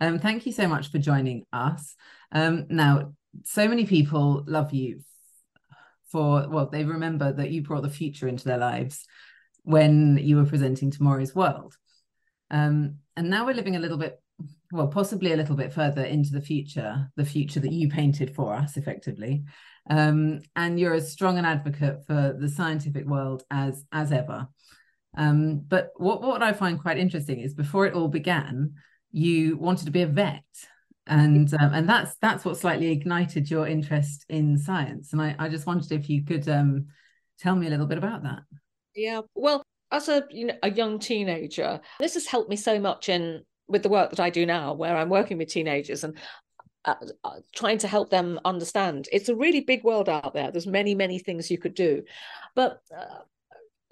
Um, thank you so much for joining us. Um, now, so many people love you for, well, they remember that you brought the future into their lives when you were presenting Tomorrow's World. Um, and now we're living a little bit, well, possibly a little bit further into the future, the future that you painted for us effectively. Um, and you're as strong an advocate for the scientific world as as ever. Um, but what, what I find quite interesting is before it all began, you wanted to be a vet. And um, and that's that's what slightly ignited your interest in science. And I, I just wondered if you could um, tell me a little bit about that. Yeah, well, as a you know a young teenager, this has helped me so much in with the work that I do now, where I'm working with teenagers and uh, uh, trying to help them understand. It's a really big world out there. There's many many things you could do, but uh,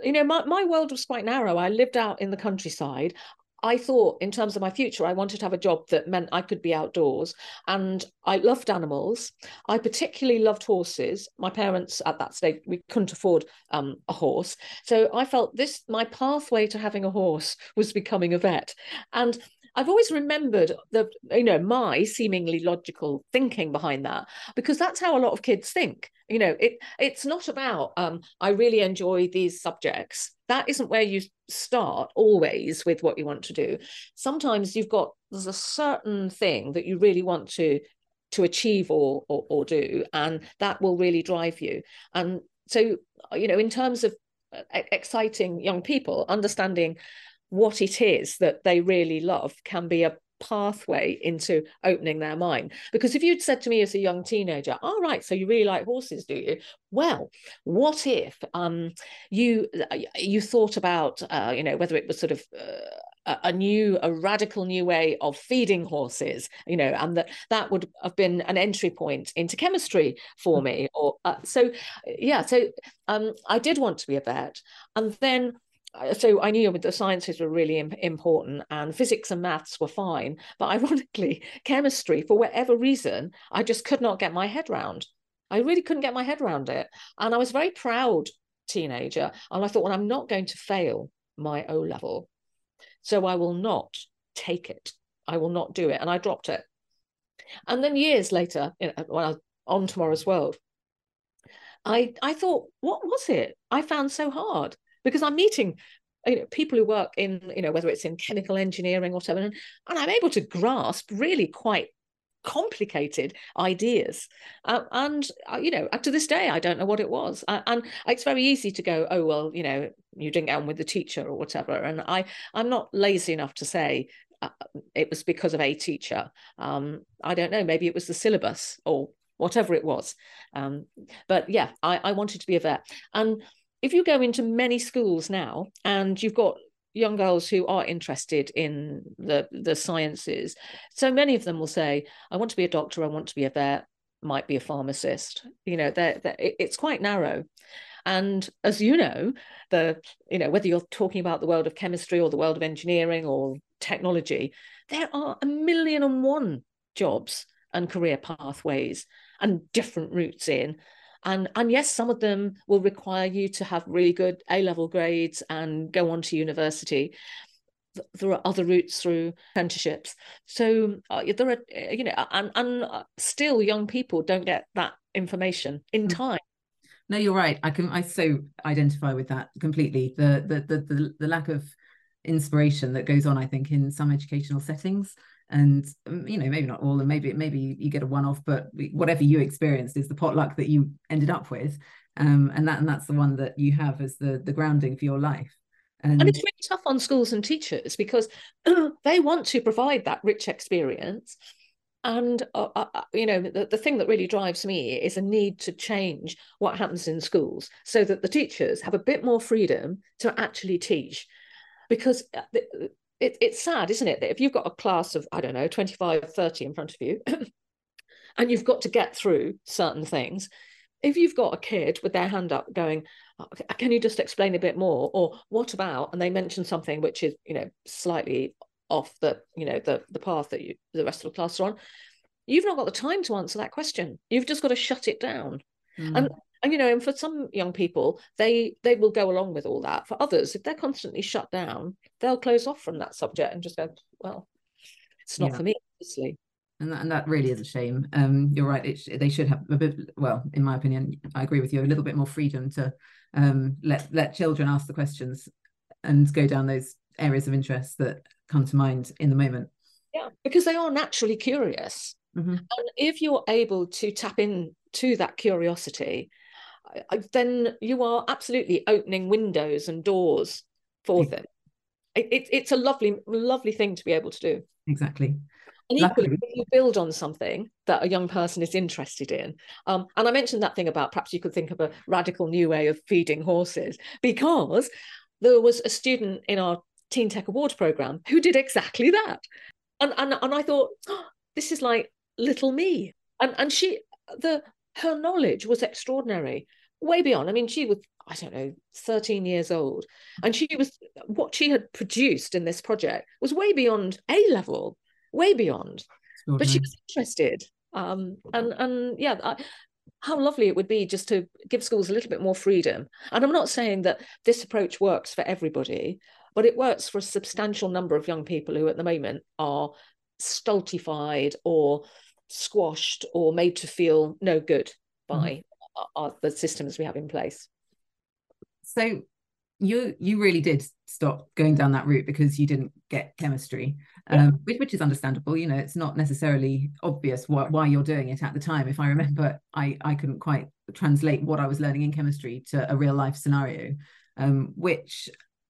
you know, my, my world was quite narrow. I lived out in the countryside. I thought, in terms of my future, I wanted to have a job that meant I could be outdoors. And I loved animals. I particularly loved horses. My parents at that stage, we couldn't afford um, a horse. So I felt this, my pathway to having a horse was becoming a vet. And I've always remembered the, you know, my seemingly logical thinking behind that, because that's how a lot of kids think. You know, it it's not about um, I really enjoy these subjects. That isn't where you start always with what you want to do. Sometimes you've got there's a certain thing that you really want to to achieve or, or, or do, and that will really drive you. And so, you know, in terms of uh, exciting young people, understanding what it is that they really love can be a pathway into opening their mind. Because if you'd said to me as a young teenager all right so you really like horses do you? Well what if um you uh, you thought about uh, you know whether it was sort of uh, a new a radical new way of feeding horses you know and that that would have been an entry point into chemistry for me or uh, so yeah so um i did want to be a vet and then so I knew the sciences were really important and physics and maths were fine. But ironically, chemistry, for whatever reason, I just could not get my head round. I really couldn't get my head around it. And I was very proud teenager. And I thought, well, I'm not going to fail my O level. So I will not take it. I will not do it. And I dropped it. And then years later, you know, when I was on Tomorrow's World, I, I thought, what was it I found so hard? Because I'm meeting you know people who work in you know whether it's in chemical engineering or whatever and, and i'm able to grasp really quite complicated ideas. Uh, and uh, you know to this day i don't know what it was. Uh, and it's very easy to go oh well you know you didn't get on with the teacher or whatever. And i i'm not lazy enough to say uh, it was because of a teacher. Um, i don't know maybe it was the syllabus or whatever it was. Um, but yeah I, I wanted to be a vet. And if you go into many schools now and you've got young girls who are interested in the the sciences so many of them will say i want to be a doctor i want to be a vet might be a pharmacist. You know they're, they're, it's quite narrow. And as you know the you know whether you're talking about the world of chemistry or the world of engineering or technology there are a million and one jobs and career pathways and different routes in and and yes some of them will require you to have really good a level grades and go on to university there are other routes through apprenticeships. So uh, there are uh, you know and and uh, still young people don't get that information in mm. time. No you're right. I can i so identify with that completely. The the the the, the lack of inspiration that goes on i think in some educational settings and um, you know maybe not all and maybe maybe you get a one-off but whatever you experienced is the potluck that you ended up with. Um, and that and that's the one that you have as the the grounding for your life. And, and it's really tough on schools and teachers because they want to provide that rich experience. And uh, uh, uh, you know the, the thing that really drives me is a need to change what happens in schools so that the teachers have a bit more freedom to actually teach. Because uh, it, it's sad, isn't it, that if you've got a class of, I don't know, 25, 30 in front of you, and you've got to get through certain things, if you've got a kid with their hand up going, oh, can you just explain a bit more? Or what about, and they mention something which is, you know, slightly off the, you know, the, the path that you, the rest of the class are on, you've not got the time to answer that question. You've just got to shut it down. Mm. And and you know and for some young people they they will go along with all that for others if they're constantly shut down they'll close off from that subject and just go well it's not yeah. for me Obviously. And that, and that really is a shame. Um, you're right. It, they should have a bit. Well, in my opinion, I agree with you. A little bit more freedom to um, let let children ask the questions and go down those areas of interest that come to mind in the moment. Yeah, because they are naturally curious, mm-hmm. and if you're able to tap into that curiosity, then you are absolutely opening windows and doors for them. It, it, it's a lovely, lovely thing to be able to do. Exactly. And equally, if you build on something that a young person is interested in, um, and I mentioned that thing about perhaps you could think of a radical new way of feeding horses, because there was a student in our Teen Tech Awards program who did exactly that, and and and I thought, oh, this is like little me, and and she the her knowledge was extraordinary, way beyond. I mean, she was I don't know, 13 years old. And she was, what she had produced in this project was way beyond A level, way beyond. But she was interested. Um, and, and yeah, I, how lovely it would be just to give schools a little bit more freedom. And I'm not saying that this approach works for everybody, but it works for a substantial number of young people who at the moment are stultified or squashed or made to feel no good by mm-hmm. the systems we have in place so you you really did stop going down that route because you didn't get chemistry yeah. um, which, which, is understandable you know it's not necessarily obvious why, why you're doing it at the time if i remember i i couldn't quite translate what i was learning in chemistry to a real life scenario um, which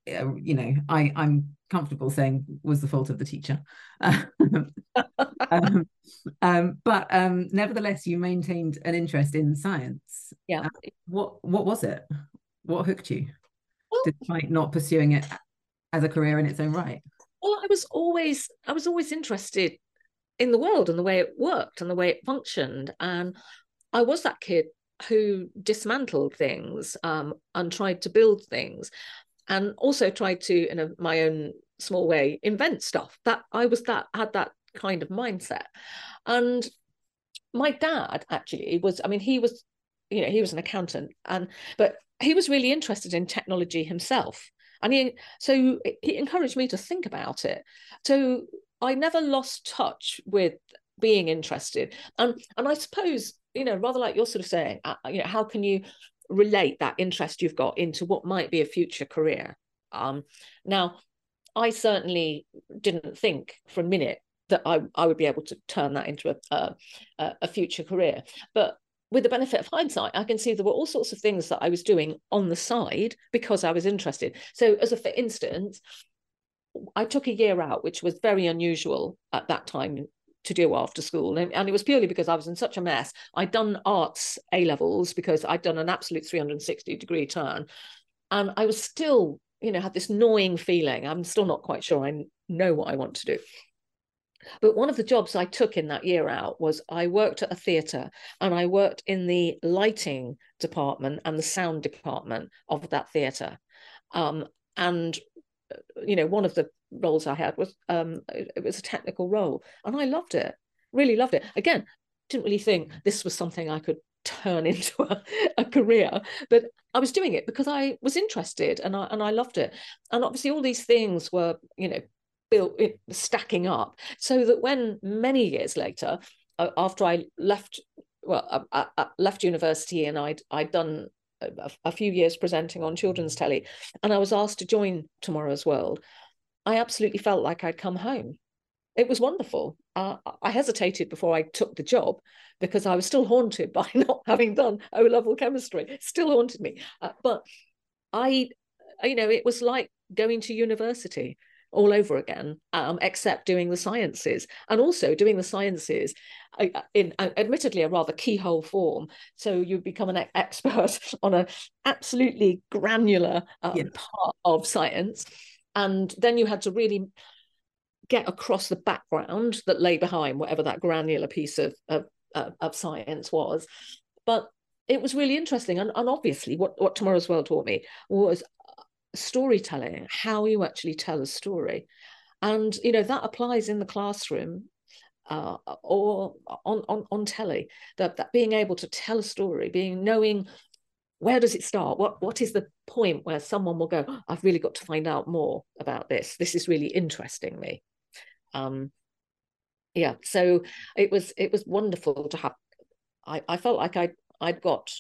uh, you know i i'm comfortable saying was the fault of the teacher. Um, um, but um, nevertheless you maintained an interest in science. Yeah. Uh, what what was it? What hooked you? Well, despite not pursuing it as a career in its own right? Well i was always i was always interested in the world and the way it worked and the way it functioned. And i was that kid who dismantled things um, and tried to build things and also tried to in a, my own small way invent stuff. That i was that had that kind of mindset. And my dad actually was i mean he was you know he was an accountant and but he was really interested in technology himself. And he so he encouraged me to think about it. So i never lost touch with being interested. And and i suppose you know rather like you're sort of saying uh, you know how can you relate that interest you've got into what might be a future career um now i certainly didn't think for a minute that I, I would be able to turn that into a, a, a future career but with the benefit of hindsight, I can see there were all sorts of things that I was doing on the side because I was interested. So, as a for instance, I took a year out, which was very unusual at that time to do after school. And, and it was purely because I was in such a mess. I'd done arts A levels because I'd done an absolute 360 degree turn. And I was still, you know, had this gnawing feeling. I'm still not quite sure I know what I want to do. But one of the jobs I took in that year out was I worked at a theatre and I worked in the lighting department and the sound department of that theatre. Um, and you know, one of the roles I had was um, it was a technical role, and I loved it. Really loved it. Again, didn't really think this was something I could turn into a, a career, but I was doing it because I was interested and I and I loved it. And obviously, all these things were, you know, built stacking up so that when many years later after i left well I, I left university and i'd i'd done a, a, few years presenting on children's telly and i was asked to join tomorrow's world. I absolutely felt like i'd come home. It was wonderful. Uh, i hesitated before i took the job because i was still haunted by not having done o level chemistry. It still haunted me. Uh, but i you know it was like going to university all over again, um, except doing the sciences and also doing the sciences in uh, admittedly a rather keyhole form. So you become an expert on an absolutely granular um, yeah. part of science, and then you had to really get across the background that lay behind whatever that granular piece of of, of science was. But it was really interesting, and, and obviously, what what Tomorrow's World taught me was storytelling, how you actually tell a story. And, you know, that applies in the classroom uh, or on, on, on telly, that, that being able to tell a story, being knowing where does it start? What, what is the point where someone will go, oh, I've really got to find out more about this. This is really interesting me. Um, yeah so it was it was wonderful to have i i felt like i i'd got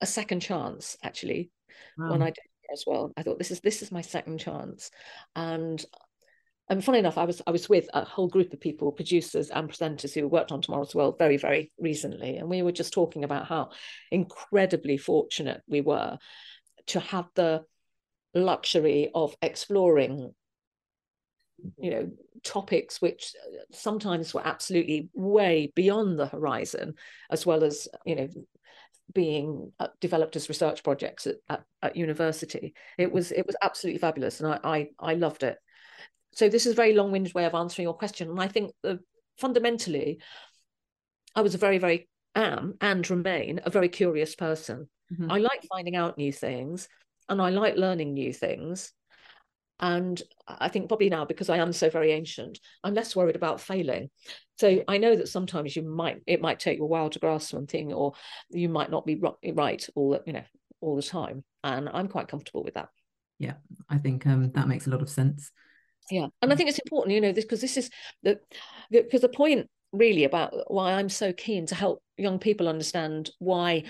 a second chance actually wow. when i did as well i thought this is this is my second chance and and funny enough, I was I was with a whole group of people, producers and presenters who worked on Tomorrow's World very, very recently. And we were just talking about how incredibly fortunate we were to have the luxury of exploring you know topics which uh, sometimes were absolutely way beyond the horizon as well as you know being uh, developed as research projects at, at, at, university. It was it was absolutely fabulous and I, I i loved it. So this is a very long-winded way of answering your question and i think that fundamentally i was a very very am and remain a very curious person. Mm-hmm. i like finding out new things and i like learning new things and I think probably now, because I am so very ancient, I'm less worried about failing. So I know that sometimes you might, it might take you a while to grasp something, or you might not be right all, you know, all the time. And I'm quite comfortable with that. Yeah, I think um, that makes a lot of sense. Yeah, and I think it's important, you know, this because this is the because the point really about why I'm so keen to help young people understand why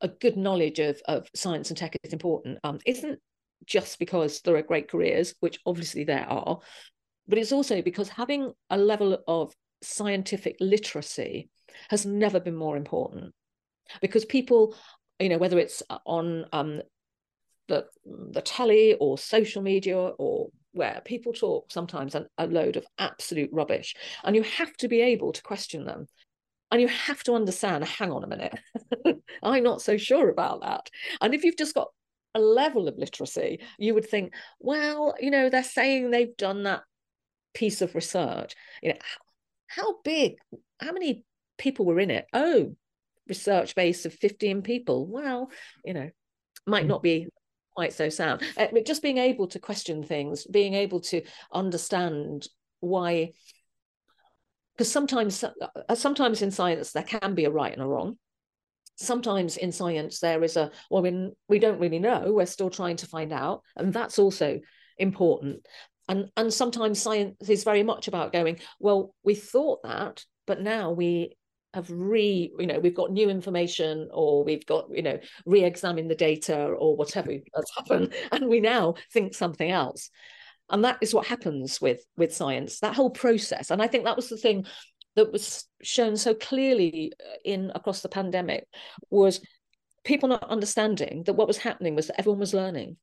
a good knowledge of, of science and tech is important um, isn't just because there are great careers, which obviously there are, but it's also because having a level of scientific literacy has never been more important. Because people, you know, whether it's on um, the the telly or social media or where people talk sometimes a, a load of absolute rubbish, and you have to be able to question them and you have to understand hang on a minute i'm not so sure about that and if you've just got a level of literacy, you would think, well, you know, they're saying they've done that piece of research. You know, how, how big, how many people were in it? Oh, research base of 15 people. Well, you know, might hmm. not be quite so sound. Uh, but just being able to question things, being able to understand why because sometimes uh, sometimes in science there can be a right and a wrong sometimes in science there is a well we, we don't really know we're still trying to find out and that's also important. And and sometimes science is very much about going well we thought that but now we have re you know we've got new information or we've got you know re-examine the data or whatever has happened and we now think something else. And that is what happens with with science that whole process. And i think that was the thing that was shown so clearly uh, in across the pandemic was people not understanding that what was happening was that everyone was learning.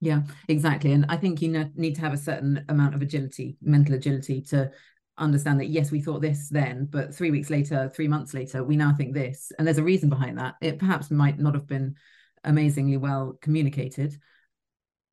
Yeah exactly. And i think you need to have a certain amount of agility mental agility to understand that yes we thought this then but three weeks later three months later we now think this. And there's a reason behind that. It perhaps might not have been amazingly well communicated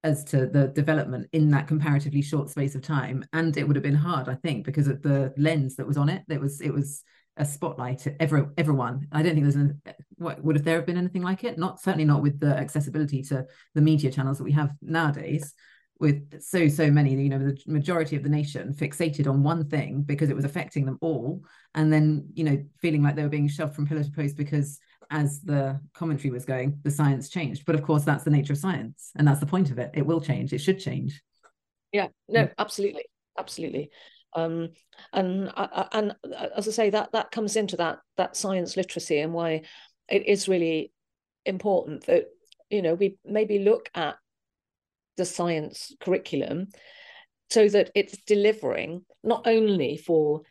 as to the development in that comparatively short space of time and it would have been hard i think because of the lens that was on it it was it was a spotlight to every, everyone. I don't think there's an what would have there have been anything like it? Not certainly not with the accessibility to the media channels that we have nowadays with so so many you know the majority of the nation fixated on one thing because it was affecting them all and then you know feeling like they were being shoved from pillar to post because as the commentary was going, the science changed. But of course, that's the nature of science, and that's the point of it. It will change. It should change. Yeah. No. Absolutely. Absolutely. Um, and uh, uh, and uh, as I say, that that comes into that that science literacy and why it is really important that you know we maybe look at the science curriculum so that it's delivering not only for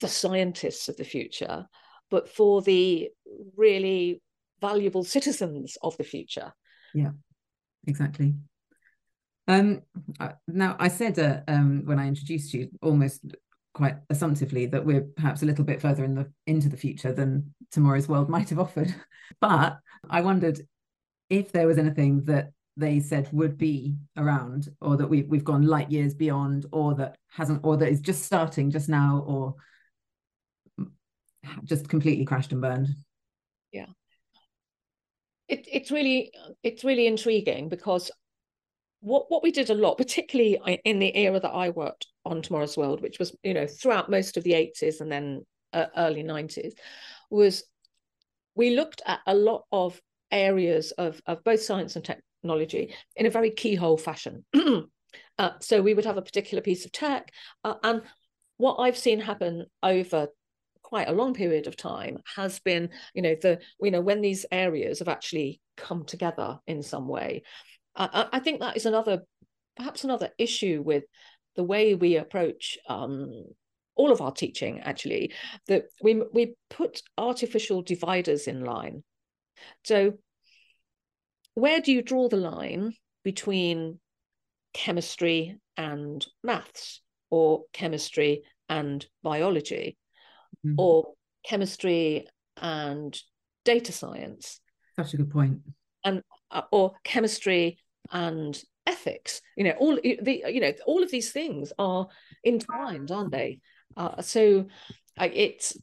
the scientists of the future but for the really valuable citizens of the future. Yeah, exactly. Um, now, I said uh, um, when I introduced you, almost quite assumptively, that we're perhaps a little bit further in the into the future than tomorrow's world might have offered. But I wondered if there was anything that they said would be around, or that we've we've gone light years beyond, or that hasn't, or that is just starting just now, or just completely crashed and burned. Yeah. It, it's really it's really intriguing because what what we did a lot, particularly in the era that I worked on Tomorrow's World, which was you know throughout most of the 80s and then uh, early 90s, was we looked at a lot of areas of of both science and technology in a very keyhole fashion. uh, so we would have a particular piece of tech, uh, and what I've seen happen over quite a long period of time has been, you know, the you know when these areas have actually come together in some way. I, I think that is another, perhaps another issue with the way we approach um, all of our teaching. Actually, that we we put artificial dividers in line. So, where do you draw the line between chemistry and maths, or chemistry and biology? Mm-hmm. or chemistry and data science. That's a good point. And uh, or chemistry and ethics. You know, all the you know all of these things are entwined, aren't they? Uh, so it's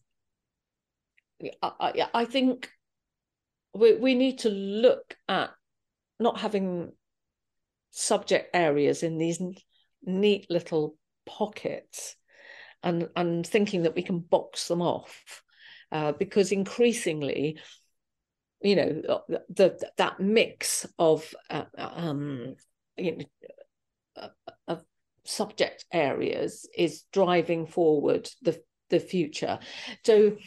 I, I think we we need to look at not having subject areas in these neat little pockets and and thinking that we can box them off uh, because increasingly you know the, the that mix of uh, um, you know uh, of subject areas is driving forward the the future so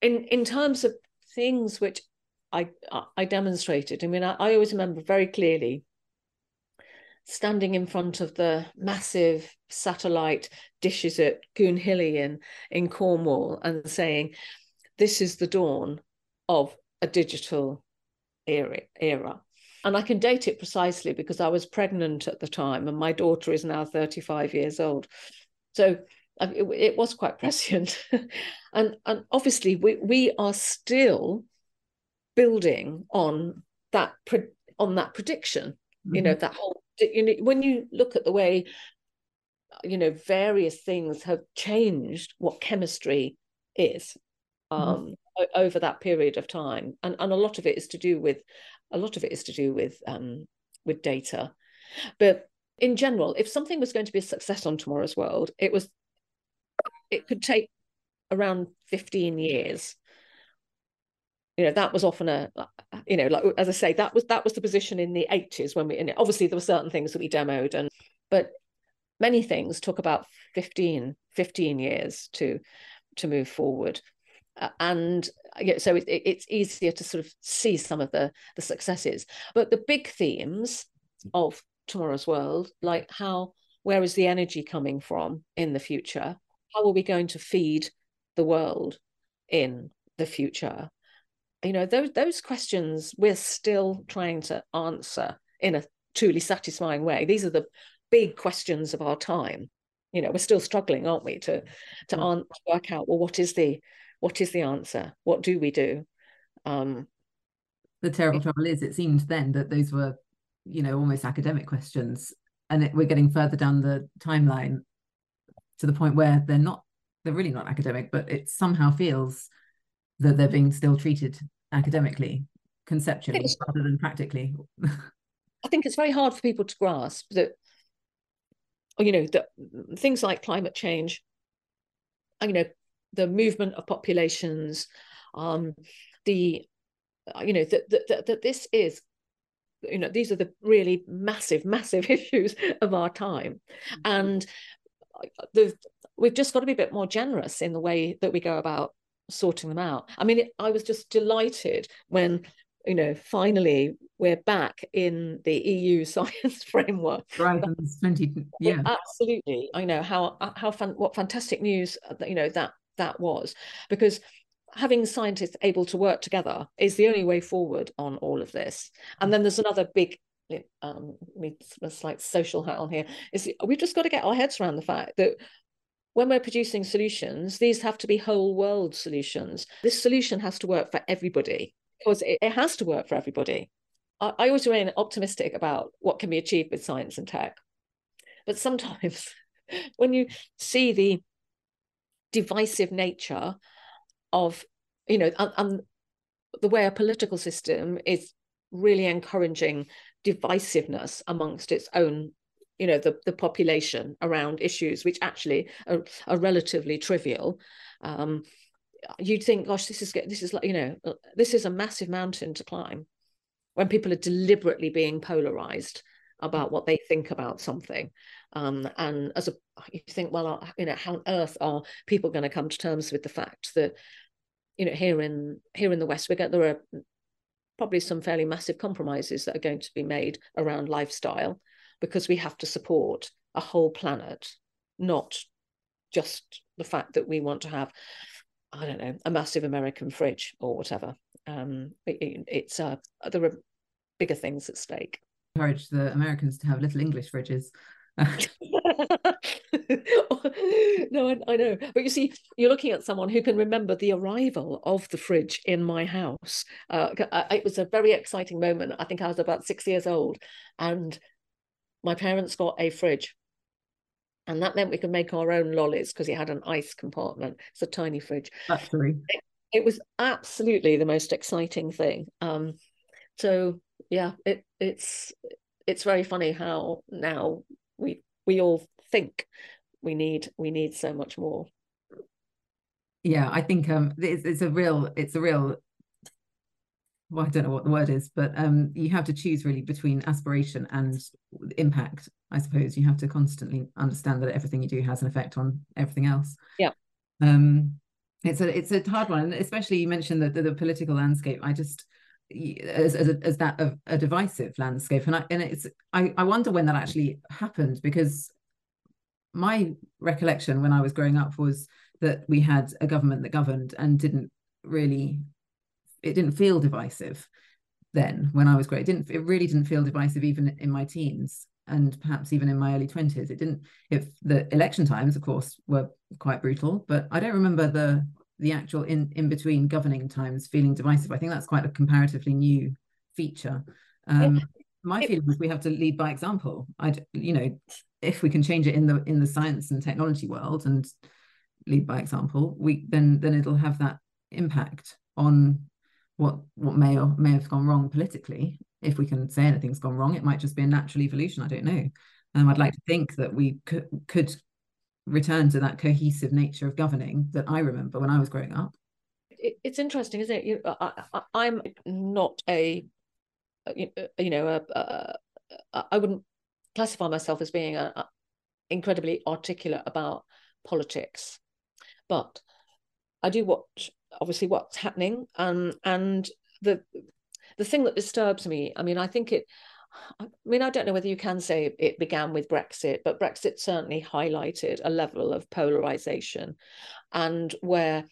in in terms of things which I I demonstrated. I mean, I, I always remember very clearly standing in front of the massive satellite dishes at Goonhilly in, in Cornwall and saying, this is the dawn of a digital era, era. And I can date it precisely because I was pregnant at the time and my daughter is now 35 years old. So uh, it, it was quite prescient. and, and obviously, we, we are still building on that on that prediction you know mm-hmm. that whole you know when you look at the way you know various things have changed what chemistry is mm-hmm. um mm-hmm. over that period of time and and a lot of it is to do with a lot of it is to do with um with data but in general if something was going to be a success on tomorrow's world it was it could take around 15 years you know that was often a you know like as i say that was that was the position in the 80s when we and obviously there were certain things that we demoed and but many things took about 15 15 years to to move forward. Uh, and yeah, so it, it's easier to sort of see some of the the successes. But the big themes of tomorrow's world like how where is the energy coming from in the future? How are we going to feed the world in the future you know those those questions we're still trying to answer in a truly satisfying way. These are the big questions of our time. You know we're still struggling aren't we to to mm. work out well what is the what is the answer? What do we do? Um the terrible trouble is it seemed then that those were you know almost academic questions and it, we're getting further down the timeline to the point where they're not they're really not academic but it somehow feels that they're being still treated academically, conceptually, rather than practically. I think it's very hard for people to grasp that, you know, that things like climate change, you know, the movement of populations, um, the, you know, that that that this is you know these are the really massive massive issues of our time mm-hmm. and the, we've just got to be a bit more generous in the way that we go about sorting them out. I mean, it, I was just delighted when you know finally we're back in the EU science framework. Right, twenty. Yeah, absolutely. I know how how fan, what fantastic news that you know that that was because having scientists able to work together is the only way forward on all of this. And then there's another big um a slight social hat on here is we've just got to get our heads around the fact that when we're producing solutions, these have to be whole world solutions. This solution has to work for everybody because it, it has to work for everybody. I, I always remain optimistic about what can be achieved with science and tech. But sometimes when you see the divisive nature of, you know, and, and the way a political system is really encouraging divisiveness amongst its own you know the, the population around issues which actually are, are relatively trivial um, you'd think gosh this is this is like you know this is a massive mountain to climb when people are deliberately being polarized about what they think about something. Um, and as a, you think, well, uh, you know, how on earth are people going to come to terms with the fact that, you know, here in here in the West, we get there are probably some fairly massive compromises that are going to be made around lifestyle because we have to support a whole planet, not just the fact that we want to have, I don't know, a massive American fridge or whatever. Um, it, it's uh, there are bigger things at stake. Encourage the Americans to have little English fridges. no, I, I, know. But you see, you're looking at someone who can remember the arrival of the fridge in my house. Uh, it was a very exciting moment. I think I was about six years old, and my parents got a fridge. And that meant we could make our own lollies because it had an ice compartment. It's a tiny fridge. It, it was absolutely the most exciting thing. Um, so yeah, it it's it's very funny how now we we all think we need we need so much more. Yeah, I think um it's, it's a real it's a real well, I don't know what the word is, but um, you have to choose really between aspiration and impact. I suppose you have to constantly understand that everything you do has an effect on everything else. Yeah. Um, it's a it's a hard one, and especially you mentioned that the, the, political landscape. I just as as, a, as that of a divisive landscape, and I and it's I I wonder when that actually happened because my recollection when I was growing up was that we had a government that governed and didn't really it didn't feel divisive then when I was great. It didn't it really didn't feel divisive even in my teens and perhaps even in my early 20s. It didn't if the election times, of course, were quite brutal, but I don't remember the the actual in in between governing times feeling divisive. I think that's quite a comparatively new feature. Um, my feeling is we have to lead by example. I you know if we can change it in the in the science and technology world and lead by example, we then then it'll have that impact on what what may or may have gone wrong politically. If we can say anything's gone wrong, it might just be a natural evolution. I don't know. Um, I'd like to think that we could could return to that cohesive nature of governing that I remember when I was growing up. it's interesting, isn't it? You, I, am not a, uh, uh, you know, a, a, I wouldn't classify myself as being a, a incredibly articulate about politics, but I do watch obviously what's happening um, and the the thing that disturbs me i mean i think it I mean, I don't know whether you can say it began with Brexit, but Brexit certainly highlighted a level of polarization and where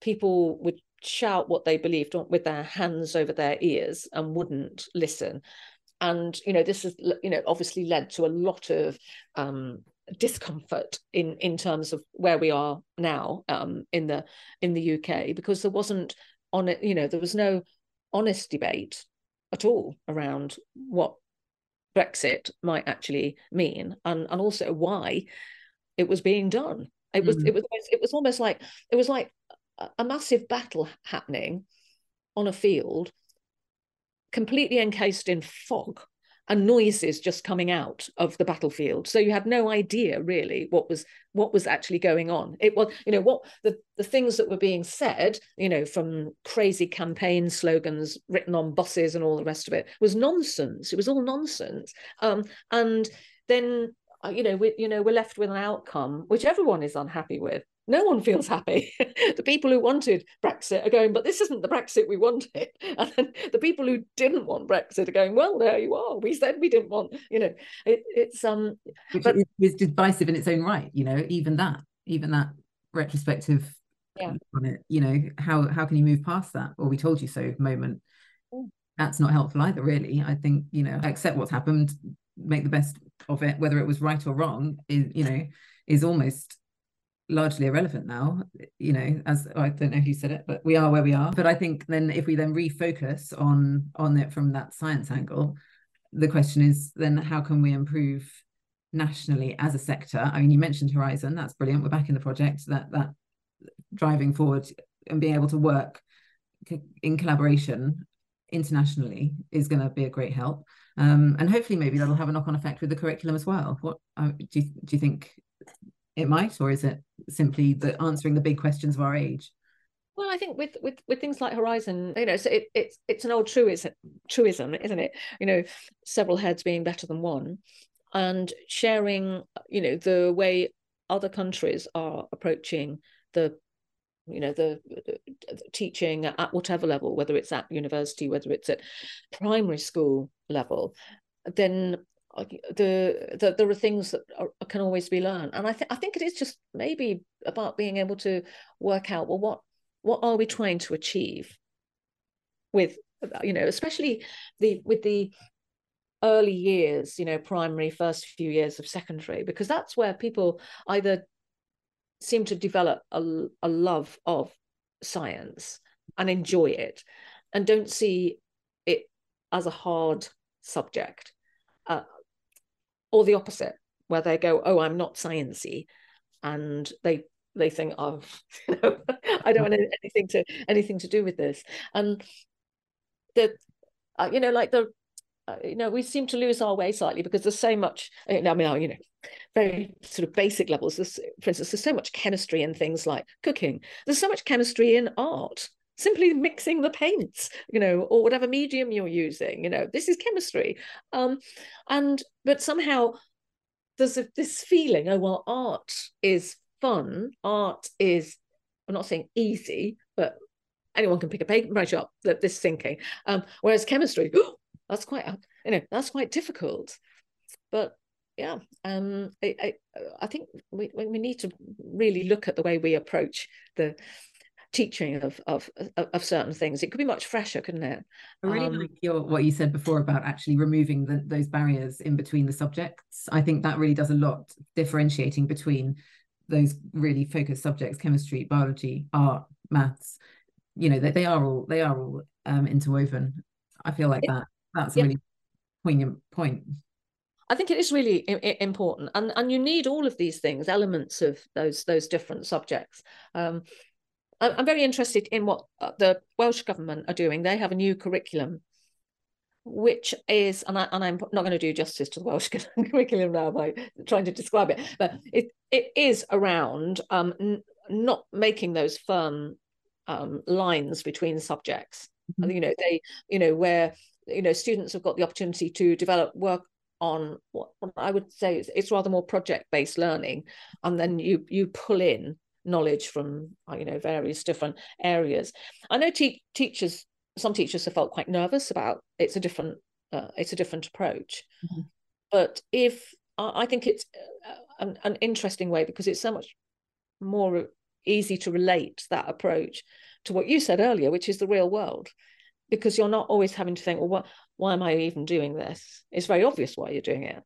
people would shout what they believed with their hands over their ears and wouldn't listen. And, you know, this has, you know, obviously led to a lot of um, discomfort in in terms of where we are now um, in the in the UK because there wasn't on it you know there was no honest debate at all around what Brexit might actually mean and and also why it was being done it was mm. it was it was almost like it was like a massive battle happening on a field completely encased in fog and noises just coming out of the battlefield. So you had no idea really what was what was actually going on. It was you know what the the things that were being said you know from crazy campaign slogans written on buses and all the rest of it was nonsense. It was all nonsense. Um, and then uh, you know we you know we're left with an outcome which everyone is unhappy with no one feels happy. the people who wanted Brexit are going, but this isn't the Brexit we wanted. And then the people who didn't want Brexit are going, well, there you are. We said we didn't want, you know, it, it's um, which but, is divisive in its own right. You know, even that, even that retrospective yeah. on it. You know, how how can you move past that? Or we told you so moment. Mm. That's not helpful either, really. I think you know, accept what's happened, make the best of it, whether it was right or wrong. Is you know, is almost largely irrelevant now you know as i don't know who said it but we are where we are. But i think then if we then refocus on on it from that science angle the question is then how can we improve nationally as a sector? I mean you mentioned horizon that's brilliant we're back in the project that that driving forward and being able to work in collaboration internationally is going to be a great help. Um, and hopefully maybe that'll have a knock-on effect with the curriculum as well. What uh, do, you, do you think it might, or is it simply the answering the big questions of our age? Well, I think with with with things like Horizon, you know, so it, it's it's an old truism, truism, isn't it? You know, several heads being better than one, and sharing, you know, the way other countries are approaching the you know the, the, teaching at whatever level whether it's at university whether it's at primary school level then the, the there are things that are, can always be learned. And i think i think it is just maybe about being able to work out well what what are we trying to achieve with you know especially the with the early years you know primary first few years of secondary because that's where people either seem to develop a, a love of science and enjoy it and don't see it as a hard subject uh, or the opposite where they go oh i'm not sciency and they they think oh you know, i don't want anything to anything to do with this and the uh, you know like the uh, you know we seem to lose our way slightly because there's so much i mean you know very sort of basic levels. There's, for instance, there's so much chemistry in things like cooking. There's so much chemistry in art. Simply mixing the paints, you know, or whatever medium you're using, you know, this is chemistry. Um, and but somehow there's a, this feeling, oh well, art is fun. Art is, I'm not saying easy, but anyone can pick a paintbrush up. This thinking. Um, whereas chemistry, oh, that's quite, you know, that's quite difficult. But yeah um I, I, I think we, we need to really look at the way we approach the teaching of of of certain things. It could be much fresher couldn't it? I really um, like your what you said before about actually removing the, those barriers in between the subjects. I think that really does a lot differentiating between those really focused subjects chemistry biology art maths. You know they, they are all they are all um interwoven. I feel like that that's a really poignant point. I think it is really important, and and you need all of these things, elements of those those different subjects. Um, I'm very interested in what uh, the Welsh government are doing. They have a new curriculum, which is, and, I, and I'm not going to do justice to the Welsh curriculum now by trying to describe it, but it it is around um, n- not making those firm um, lines between subjects. Mm-hmm. You know, they, you know, where you know students have got the opportunity to develop work on what, what I would say is it's rather more project based learning, and then you you pull in knowledge from uh, you know various different areas. I know te- teachers some teachers have felt quite nervous about it's a different uh, it's a different approach, mm-hmm. but if I think it's uh, an, an interesting way because it's so much more easy to relate that approach to what you said earlier, which is the real world because you're not always having to think, well, what, why am I even doing this? It's very obvious why you're doing it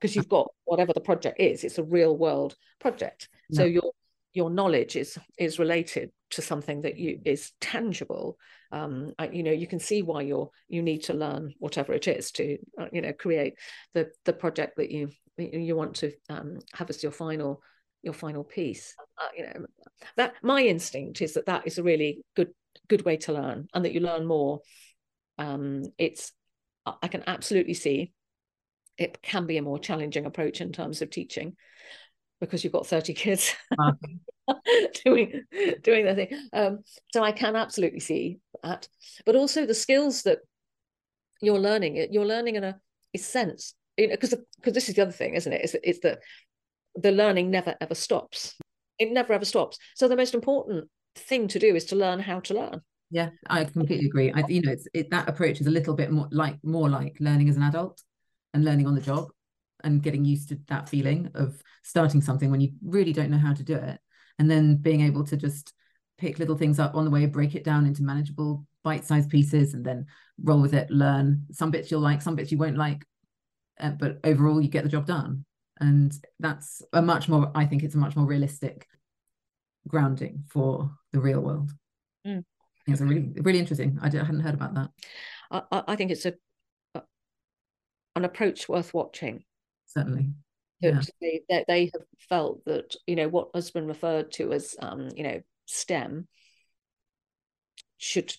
because you've got whatever the project is. It's a real world project, so your your knowledge is is related to something that you is tangible. Um, you know, you can see why you're you need to learn whatever it is to uh, you know create the the project that you you want to um, have as your final your final piece. Uh, you know, that my instinct is that that is a really good good way to learn and that you learn more um, it's i can absolutely see it can be a more challenging approach in terms of teaching because you've got 30 kids doing doing their thing. Um, so i can absolutely see that. But also the skills that you're learning you're learning in a, a sense because you know, because this is the other thing isn't it? Is it's that the learning never ever stops. It never ever stops. So the most important thing to do is to learn how to learn. Yeah i completely agree. I you know it's it, that approach is a little bit more like more like learning as an adult and learning on the job and getting used to that feeling of starting something when you really don't know how to do it and then being able to just pick little things up on the way break it down into manageable bite-sized pieces and then roll with it learn some bits you'll like some bits you won't like uh, but overall you get the job done and that's a much more i think it's a much more realistic grounding for the real world. Mm. It's really really interesting. I, I hadn't heard about that. I, I think it's a, an approach worth watching. Certainly. Yeah. They, they, they have felt that you know what has been referred to as um, you know STEM should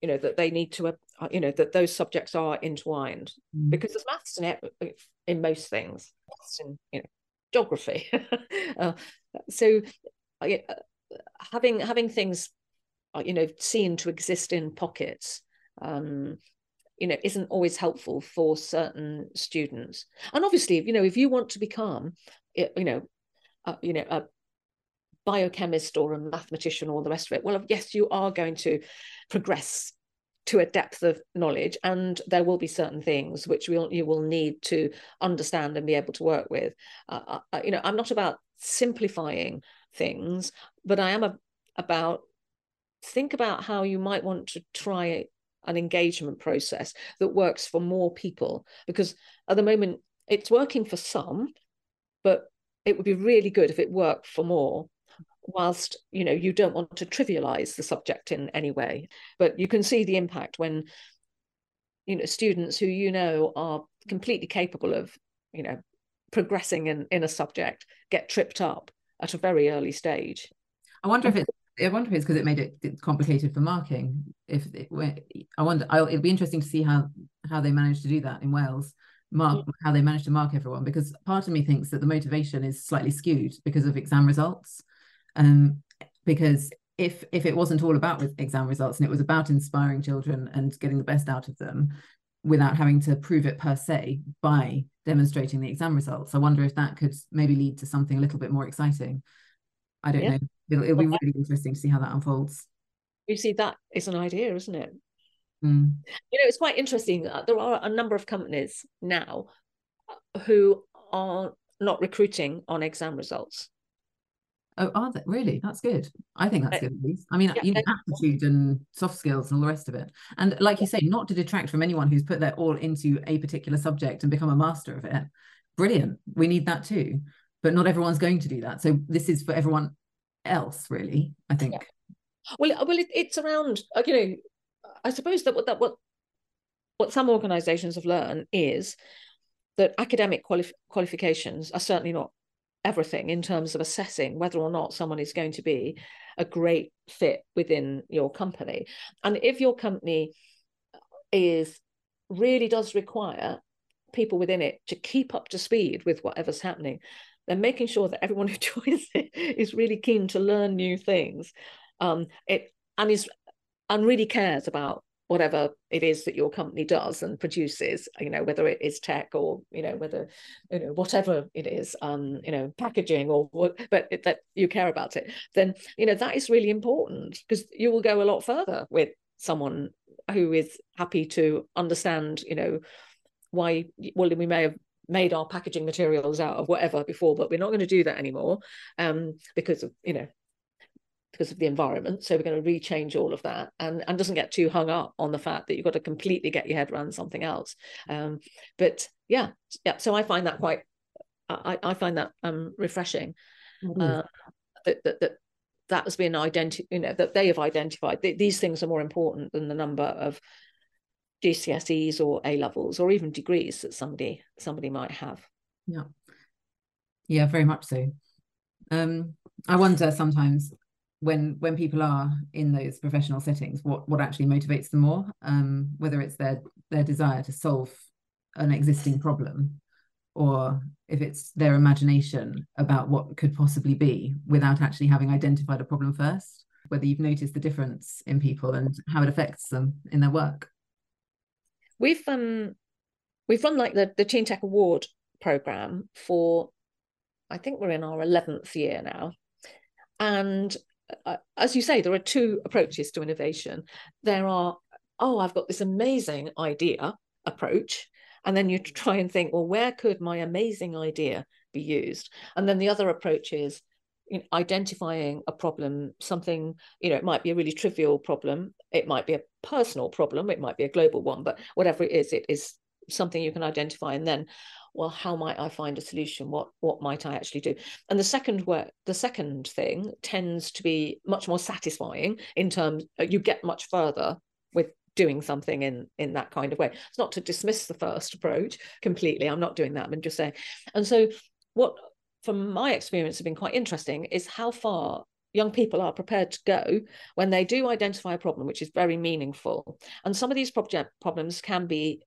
you know that they need to uh, you know that those subjects are entwined mm. because there's maths in it in most things maths in you know geography uh, so having having things uh, you know seen to exist in pockets um, you know isn't always helpful for certain students. And obviously you know if you want to become you know you know a biochemist or a mathematician or the rest of it well yes you are going to progress to a depth of knowledge and there will be certain things which will you will need to understand and be able to work with. Uh, uh, uh you know i'm not about simplifying things but i am a, about think about how you might want to try an engagement process that works for more people. Because at the moment it's working for some but it would be really good if it worked for more whilst you know you don't want to trivialize the subject in any way. But you can see the impact when you know students who you know are completely capable of you know progressing in in a subject get tripped up at a very early stage. I wonder if it's I wonder if it's because it made it complicated for marking. If it, I wonder, I'll, it'd be interesting to see how how they managed to do that in Wales, mark mm. how they managed to mark everyone. Because part of me thinks that the motivation is slightly skewed because of exam results. Um, because if if it wasn't all about with exam results and it was about inspiring children and getting the best out of them, without having to prove it per se by demonstrating the exam results, I wonder if that could maybe lead to something a little bit more exciting. I don't yeah. know. It'll, it'll be really interesting to see how that unfolds. You see, that is an idea, isn't it? Mm. You know, it's quite interesting. There are a number of companies now who are not recruiting on exam results. Oh, are they really? That's good. I think that's uh, good. At least. I mean, yeah, you know, aptitude and soft skills and all the rest of it. And like you say, not to detract from anyone who's put their all into a particular subject and become a master of it. Brilliant. We need that too. But not everyone's going to do that. So this is for everyone else, really. I think. Yeah. Well, well, it, it's around. Uh, you know, I suppose that what that what what some organisations have learned is that academic quali- qualifications are certainly not everything in terms of assessing whether or not someone is going to be a great fit within your company. And if your company is really does require people within it to keep up to speed with whatever's happening, then making sure that everyone who joins it is really keen to learn new things. Um, it and is and really cares about whatever it is that your company does and produces you know whether it is tech or you know whether you know whatever it is um you know packaging or what but it, that you care about it then you know that is really important because you will go a lot further with someone who is happy to understand you know why well we may have made our packaging materials out of whatever before, but we're not going to do that anymore um, because of you know because of the environment. So we're going to rechange all of that and and doesn't get too hung up on the fact that you've got to completely get your head around something else. Um, but yeah, yeah. So I find that quite I, I find that um, refreshing. Mm-hmm. Uh, that, that that that has been identified, you know, that they have identified that these things are more important than the number of GCSEs or A levels or even degrees that somebody somebody might have. Yeah. Yeah, very much so. Um, I wonder sometimes when when people are in those professional settings, what what actually motivates them more, um, whether it's their their desire to solve an existing problem or if it's their imagination about what could possibly be without actually having identified a problem first whether you've noticed the difference in people and how it affects them in their work We've um we've run like the the Teen Tech Award program for I think we're in our 11th year now. And uh, as you say, there are two approaches to innovation. There are, oh, I've got this amazing idea approach. And then you try and think, well, where could my amazing idea be used? And then the other approach is, you know, identifying a problem, something, you know, it might be a really trivial problem, it might be a personal problem, it might be a global one, but whatever it is, it is something you can identify. And then, well, how might I find a solution? What what might I actually do? And the second work, the second thing tends to be much more satisfying in terms uh, you get much further with doing something in in that kind of way. It's not to dismiss the first approach completely. I'm not doing that. I'm just saying. And so what from my experience have been quite interesting is how far young people are prepared to go when they do identify a problem which is very meaningful and some of these project problems can be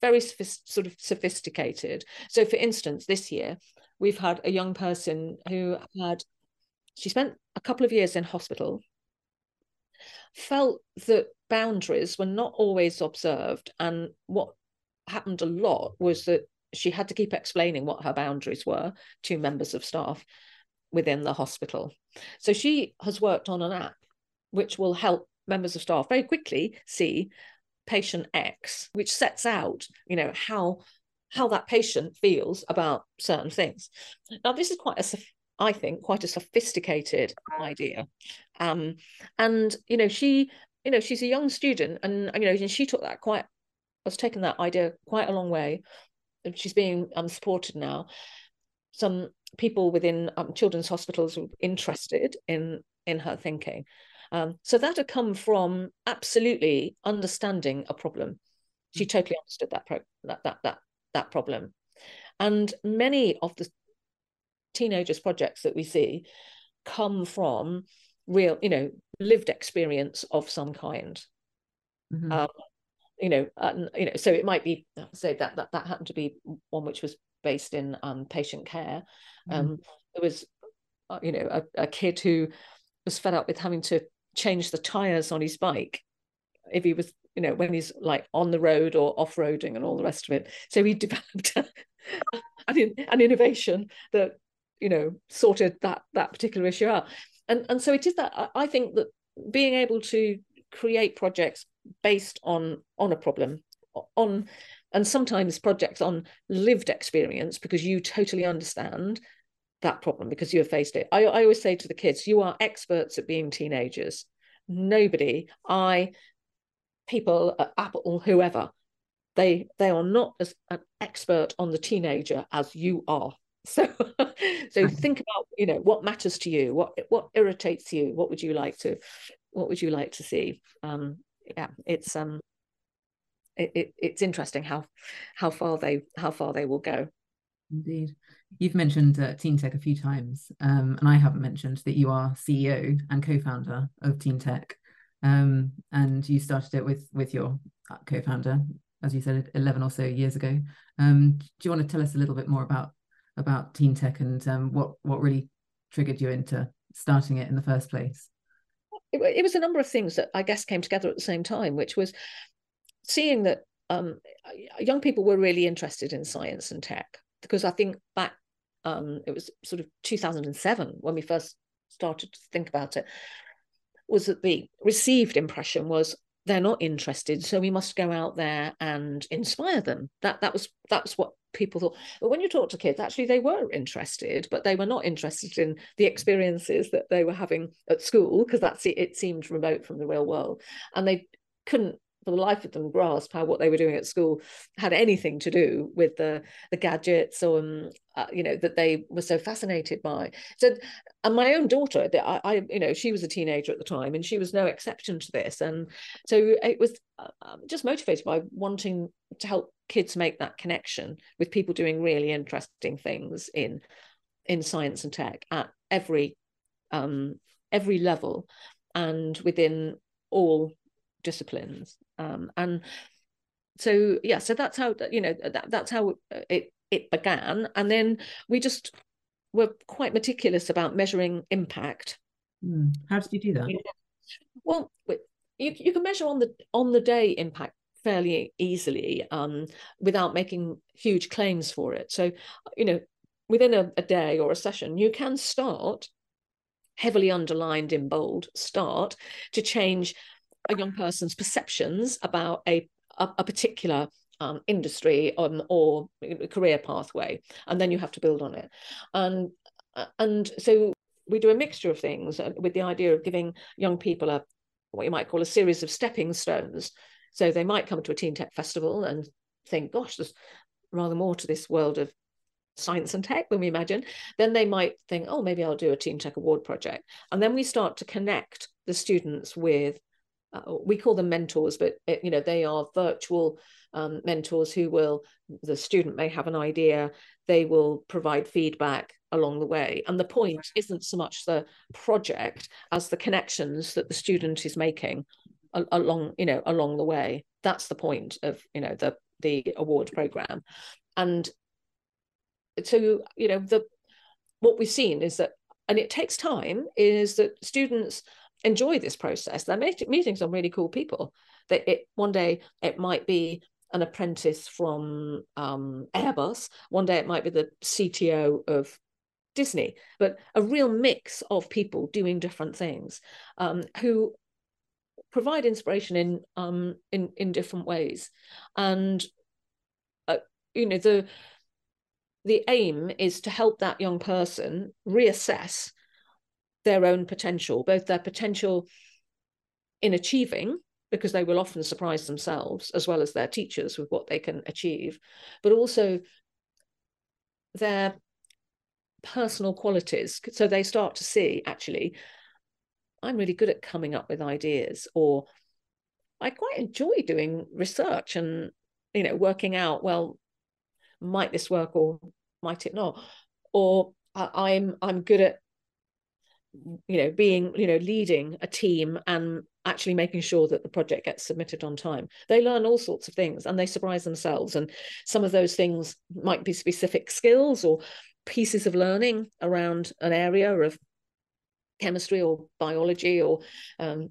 very sort of sophisticated so for instance this year we've had a young person who had she spent a couple of years in hospital, felt that boundaries were not always observed. And what happened a lot was that she had to keep explaining what her boundaries were to members of staff within the hospital. So she has worked on an app which will help members of staff very quickly see patient X, which sets out, you know, how how that patient feels about certain things. Now, this is quite a, I think, quite a sophisticated idea, um, and you know, she, you know, she's a young student, and you know, and she took that quite, has taken that idea quite a long way. She's being um, supported now. Some people within um, children's hospitals are interested in in her thinking. Um, so that had come from absolutely understanding a problem. She mm. totally understood that pro- that that that that problem, and many of the teenagers projects that we see come from real, you know, lived experience of some kind. Mm-hmm. Um, you know, and, you know, so it might be say that that that happened to be one which was based in um, patient care. Mm-hmm. Um, there was, uh, you know, a, a kid who was fed up with having to change the tires on his bike if he was you know when he's like on the road or off-roading and all the rest of it so he developed an, an innovation that you know sorted that that particular issue out and and so it is that i think that being able to create projects based on on a problem on and sometimes projects on lived experience because you totally understand that problem because you have faced it. I, I always say to the kids, you are experts at being teenagers. Nobody, I, people at Apple, whoever, they they are not as an expert on the teenager as you are. So, so think about you know what matters to you, what what irritates you, what would you like to, what would you like to see? Um, yeah, it's um, it, it it's interesting how how far they how far they will go. Indeed. You've mentioned uh, Teen Tech a few times, um, and I haven't mentioned that you are CEO and co-founder of Teen Tech, um, and you started it with with your uh, co-founder, as you said, eleven or so years ago. Um, do you want to tell us a little bit more about about Teen Tech and um, what what really triggered you into starting it in the first place? It, it was a number of things that I guess came together at the same time, which was seeing that um, young people were really interested in science and tech because I think back um, it was sort of 2007 when we first started to think about it, was that the received impression was they're not interested, so we must go out there and inspire them. That that was that's what people thought. But when you talk to kids, actually they were interested, but they were not interested in the experiences that they were having at school because that's it, it seemed remote from the real world, and they couldn't for the life of them grasp how what they were doing at school had anything to do with the the gadgets or um, uh, you know that they were so fascinated by. So and my own daughter I, I you know she was a teenager at the time and she was no exception to this. And so it was uh, um, just motivated by wanting to help kids make that connection with people doing really interesting things in in science and tech at every um every level and within all disciplines um, and so yeah so that's how you know that, that's how it it began. And then we just were quite meticulous about measuring impact. Mm. how did you do that? Well you, you can measure on the on the day impact fairly easily um, without making huge claims for it. So you know within a, a day or a session you can start heavily underlined in bold start to change a young person's perceptions about a a, a particular um, industry or career pathway, and then you have to build on it. And and so we do a mixture of things uh, with the idea of giving young people a what you might call a series of stepping stones. So they might come to a Teen Tech Festival and think, "Gosh, there's rather more to this world of science and tech than we imagine." Then they might think, "Oh, maybe I'll do a Teen Tech Award project," and then we start to connect the students with uh, we call them mentors, but it, you know they are virtual um, mentors who will. The student may have an idea, they will provide feedback along the way, and the point isn't so much the project as the connections that the student is making along you know along the way. That's the point of you know the the award program, and so you know the what we've seen is that and it takes time, is that students enjoy this process. They're meeting some really cool people. That it one day it might be an apprentice from um, Airbus. One day it might be the CTO of Disney, but a real mix of people doing different things um, who provide inspiration in um, in in different ways, and uh, you know the the aim is to help that young person reassess their own potential, both their potential in achieving, because they will often surprise themselves as well as their teachers with what they can achieve, but also their personal qualities. So they start to see actually, I'm really good at coming up with ideas, or I quite enjoy doing research and you know working out well might this work or might it not or i'm i'm good at you know being you know leading a team and actually making sure that the project gets submitted on time. They learn all sorts of things and they surprise themselves. And some of those things might be specific skills or pieces of learning around an area of chemistry or biology or um,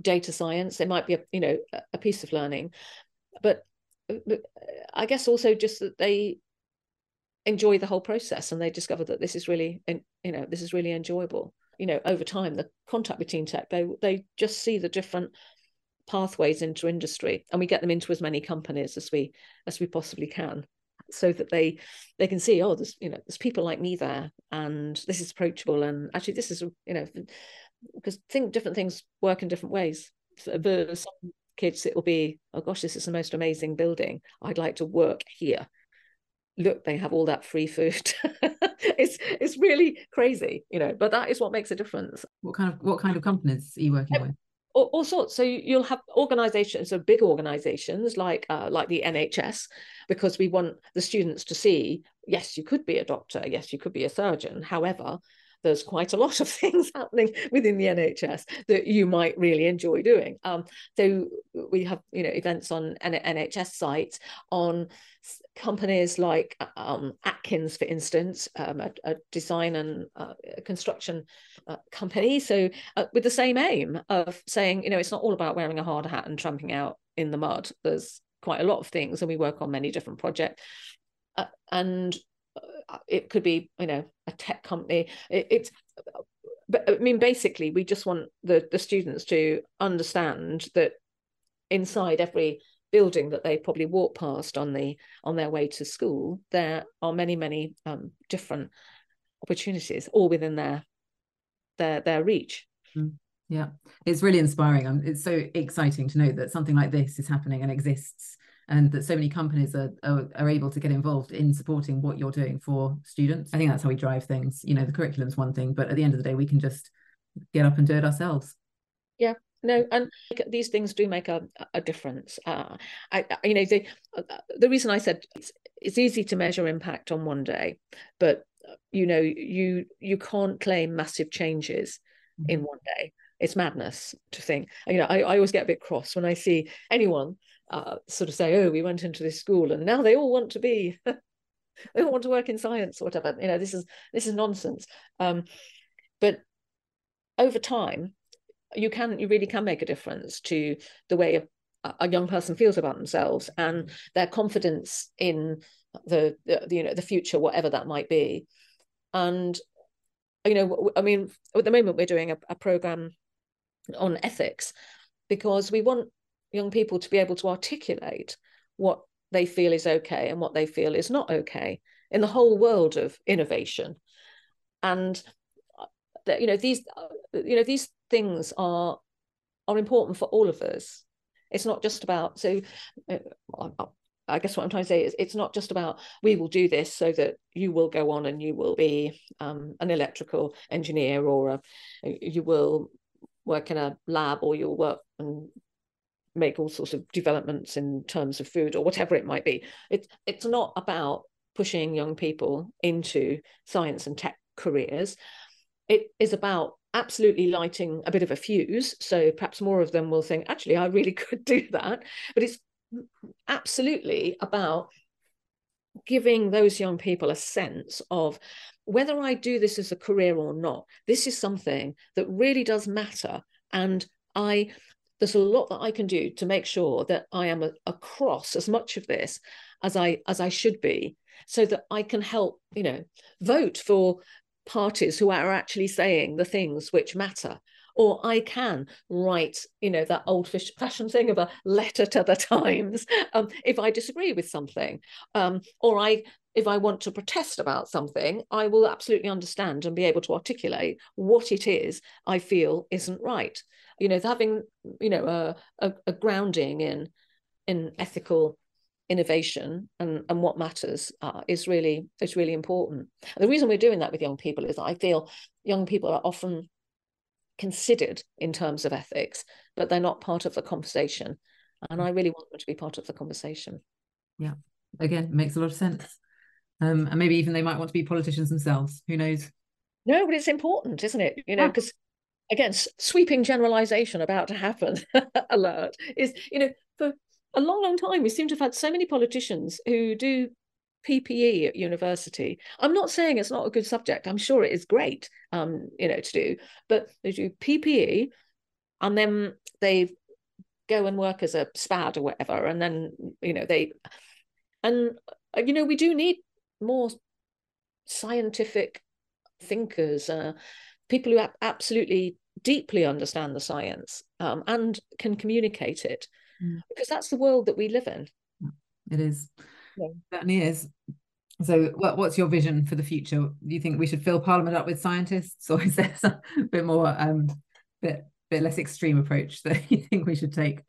data science. There might be a you know a piece of learning. But, but i guess also just that they enjoy the whole process and they discover that this is really you know this is really enjoyable you know over time the contact with teen tech they they just see the different pathways into industry and we get them into as many companies as we as we possibly can so that they they can see oh there's you know there's people like me there and this is approachable and actually this is you know because think different things work in different ways. For some kids it will be oh gosh this is the most amazing building. I'd like to work here look they have all that free food. It's it's really crazy you know but that is what makes a difference. What kind of what kind of companies are you working with? All, all, sorts. So you'll have organizations so big organizations like uh, like the nhs because we want the students to see yes you could be a doctor yes you could be a surgeon. However there's quite a lot of things happening within the NHS that you might really enjoy doing. Um, so we have you know events on NHS sites on companies like um, Atkins, for instance, um, a, a, design and uh, construction uh, company. So uh, with the same aim of saying you know it's not all about wearing a hard hat and tramping out in the mud. There's quite a lot of things, and we work on many different projects. Uh, and uh, it could be you know a tech company. It, it's but i mean basically we just want the the students to understand that inside every building that they probably walk past on the on their way to school there are many many um, different opportunities all within their their their reach. Mm, yeah. It's really inspiring. Um, it's so exciting to know that something like this is happening and exists and that so many companies are, are, are able to get involved in supporting what you're doing for students. I think that's how we drive things. You know, the curriculum is one thing, but at the end of the day, we can just get up and do it ourselves. Yeah, no and these things do make a, a difference uh, I, you know the the reason i said it's, it's easy to measure impact on one day but you know you you can't claim massive changes mm-hmm. in one day it's madness to think you know I, I always get a bit cross when i see anyone uh, sort of say, oh, we went into this school and now they all want to be, they all want to work in science or whatever. You know, this is this is nonsense. Um, but over time, you can you really can make a difference to the way a, a young person feels about themselves and their confidence in the, the you know the future, whatever that might be. And you know, I mean, at the moment we're doing a, a program on ethics because we want young people to be able to articulate what they feel is okay and what they feel is not okay in the whole world of innovation. And uh, that you know these uh, you know these things are are important for all of us. It's not just about so uh, I guess what I'm trying to say is it's not just about we will do this so that you will go on and you will be um, an electrical engineer or a, you will work in a lab or you'll work and make all sorts of developments in terms of food or whatever it might be. It's it's not about pushing young people into science and tech careers. It is about absolutely lighting a bit of a fuse. So perhaps more of them will think, actually, I really could do that. But it's absolutely about giving those young people a sense of whether I do this as a career or not, this is something that really does matter. And I there's a lot that I can do to make sure that I am a, across as much of this as I as I should be, so that I can help, you know, vote for parties who are actually saying the things which matter or I can write, you know, that old fashioned thing of a letter to the Times um, if I disagree with something, um, or I. If I want to protest about something, I will absolutely understand and be able to articulate what it is I feel isn't right. You know, having you know a, a, a grounding in in ethical innovation and, and what matters uh, is really is really important. And the reason we're doing that with young people is that I feel young people are often considered in terms of ethics, but they're not part of the conversation. And I really want them to be part of the conversation. Yeah, again, makes a lot of sense. Um, and maybe even they might want to be politicians themselves. Who knows? No, but it's important, isn't it? You know, because again, sweeping generalization about to happen alert is, you know, for a long, long time, we seem to have had so many politicians who do PPE at university. I'm not saying it's not a good subject. I'm sure it is great, um, you know, to do. But they do PPE, and then they go and work as a SPAD or whatever, and then you know they, and uh, you know we do need more scientific thinkers, uh, people who absolutely deeply understand the science um, and can communicate it, mm. because that's the world that we live in. It is yeah. certainly is. So, what, what's your vision for the future? Do you think we should fill Parliament up with scientists, or is there a bit more, um, bit bit less extreme approach that you think we should take?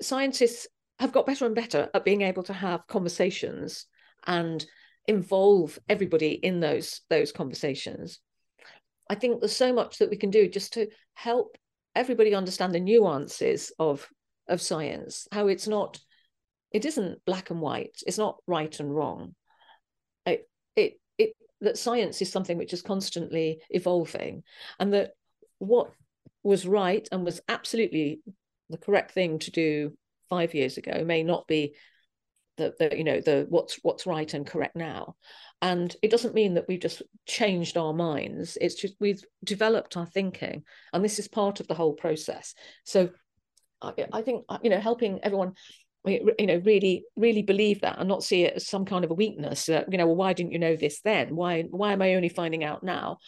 Scientists have got better and better at being able to have conversations and involve everybody in those those conversations. I think there's so much that we can do just to help everybody understand the nuances of of science, how it's not it isn't black and white it's not right and wrong. It it it that science is something which is constantly evolving and that what was right and was absolutely the correct thing to do five years ago may not be the, the you know the what's what's right and correct now. And it doesn't mean that we've just changed our minds. It's just we've developed our thinking and this is part of the whole process. So I, I think you know helping everyone you know really really believe that and not see it as some kind of a weakness you know well why didn't you know this then? Why why am i only finding out now?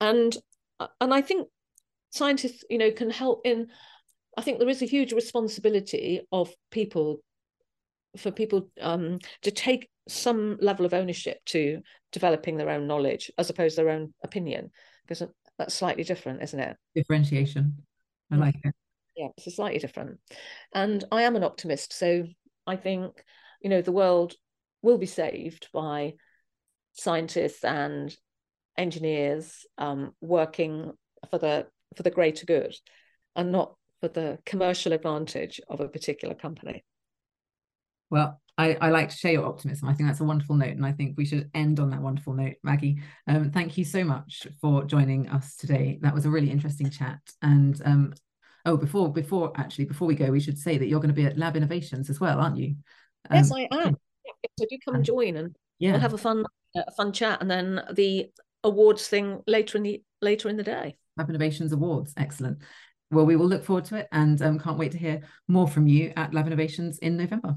And uh, and i think scientists you know can help in i think there is a huge responsibility of people for people um, to take some level of ownership to developing their own knowledge as opposed to their own opinion because that's slightly different isn't it? Differentiation. I like it. Yeah it's slightly different. And i am an optimist so i think you know the world will be saved by scientists and engineers um, working for the for the greater good and not for the commercial advantage of a particular company well I, I, like to share your optimism. I think that's a wonderful note, and I think we should end on that wonderful note, Maggie. Um, thank you so much for joining us today. That was a really interesting chat, and um, Oh, before before actually before we go, we should say that you're going to be at Lab Innovations as well, aren't you? Um, yes, I am. So do come and join, and yeah. we'll have a fun a fun chat, and then the awards thing later in the later in the day. Lab Innovations Awards, excellent. Well, we will look forward to it, and um, can't wait to hear more from you at Lab Innovations in November.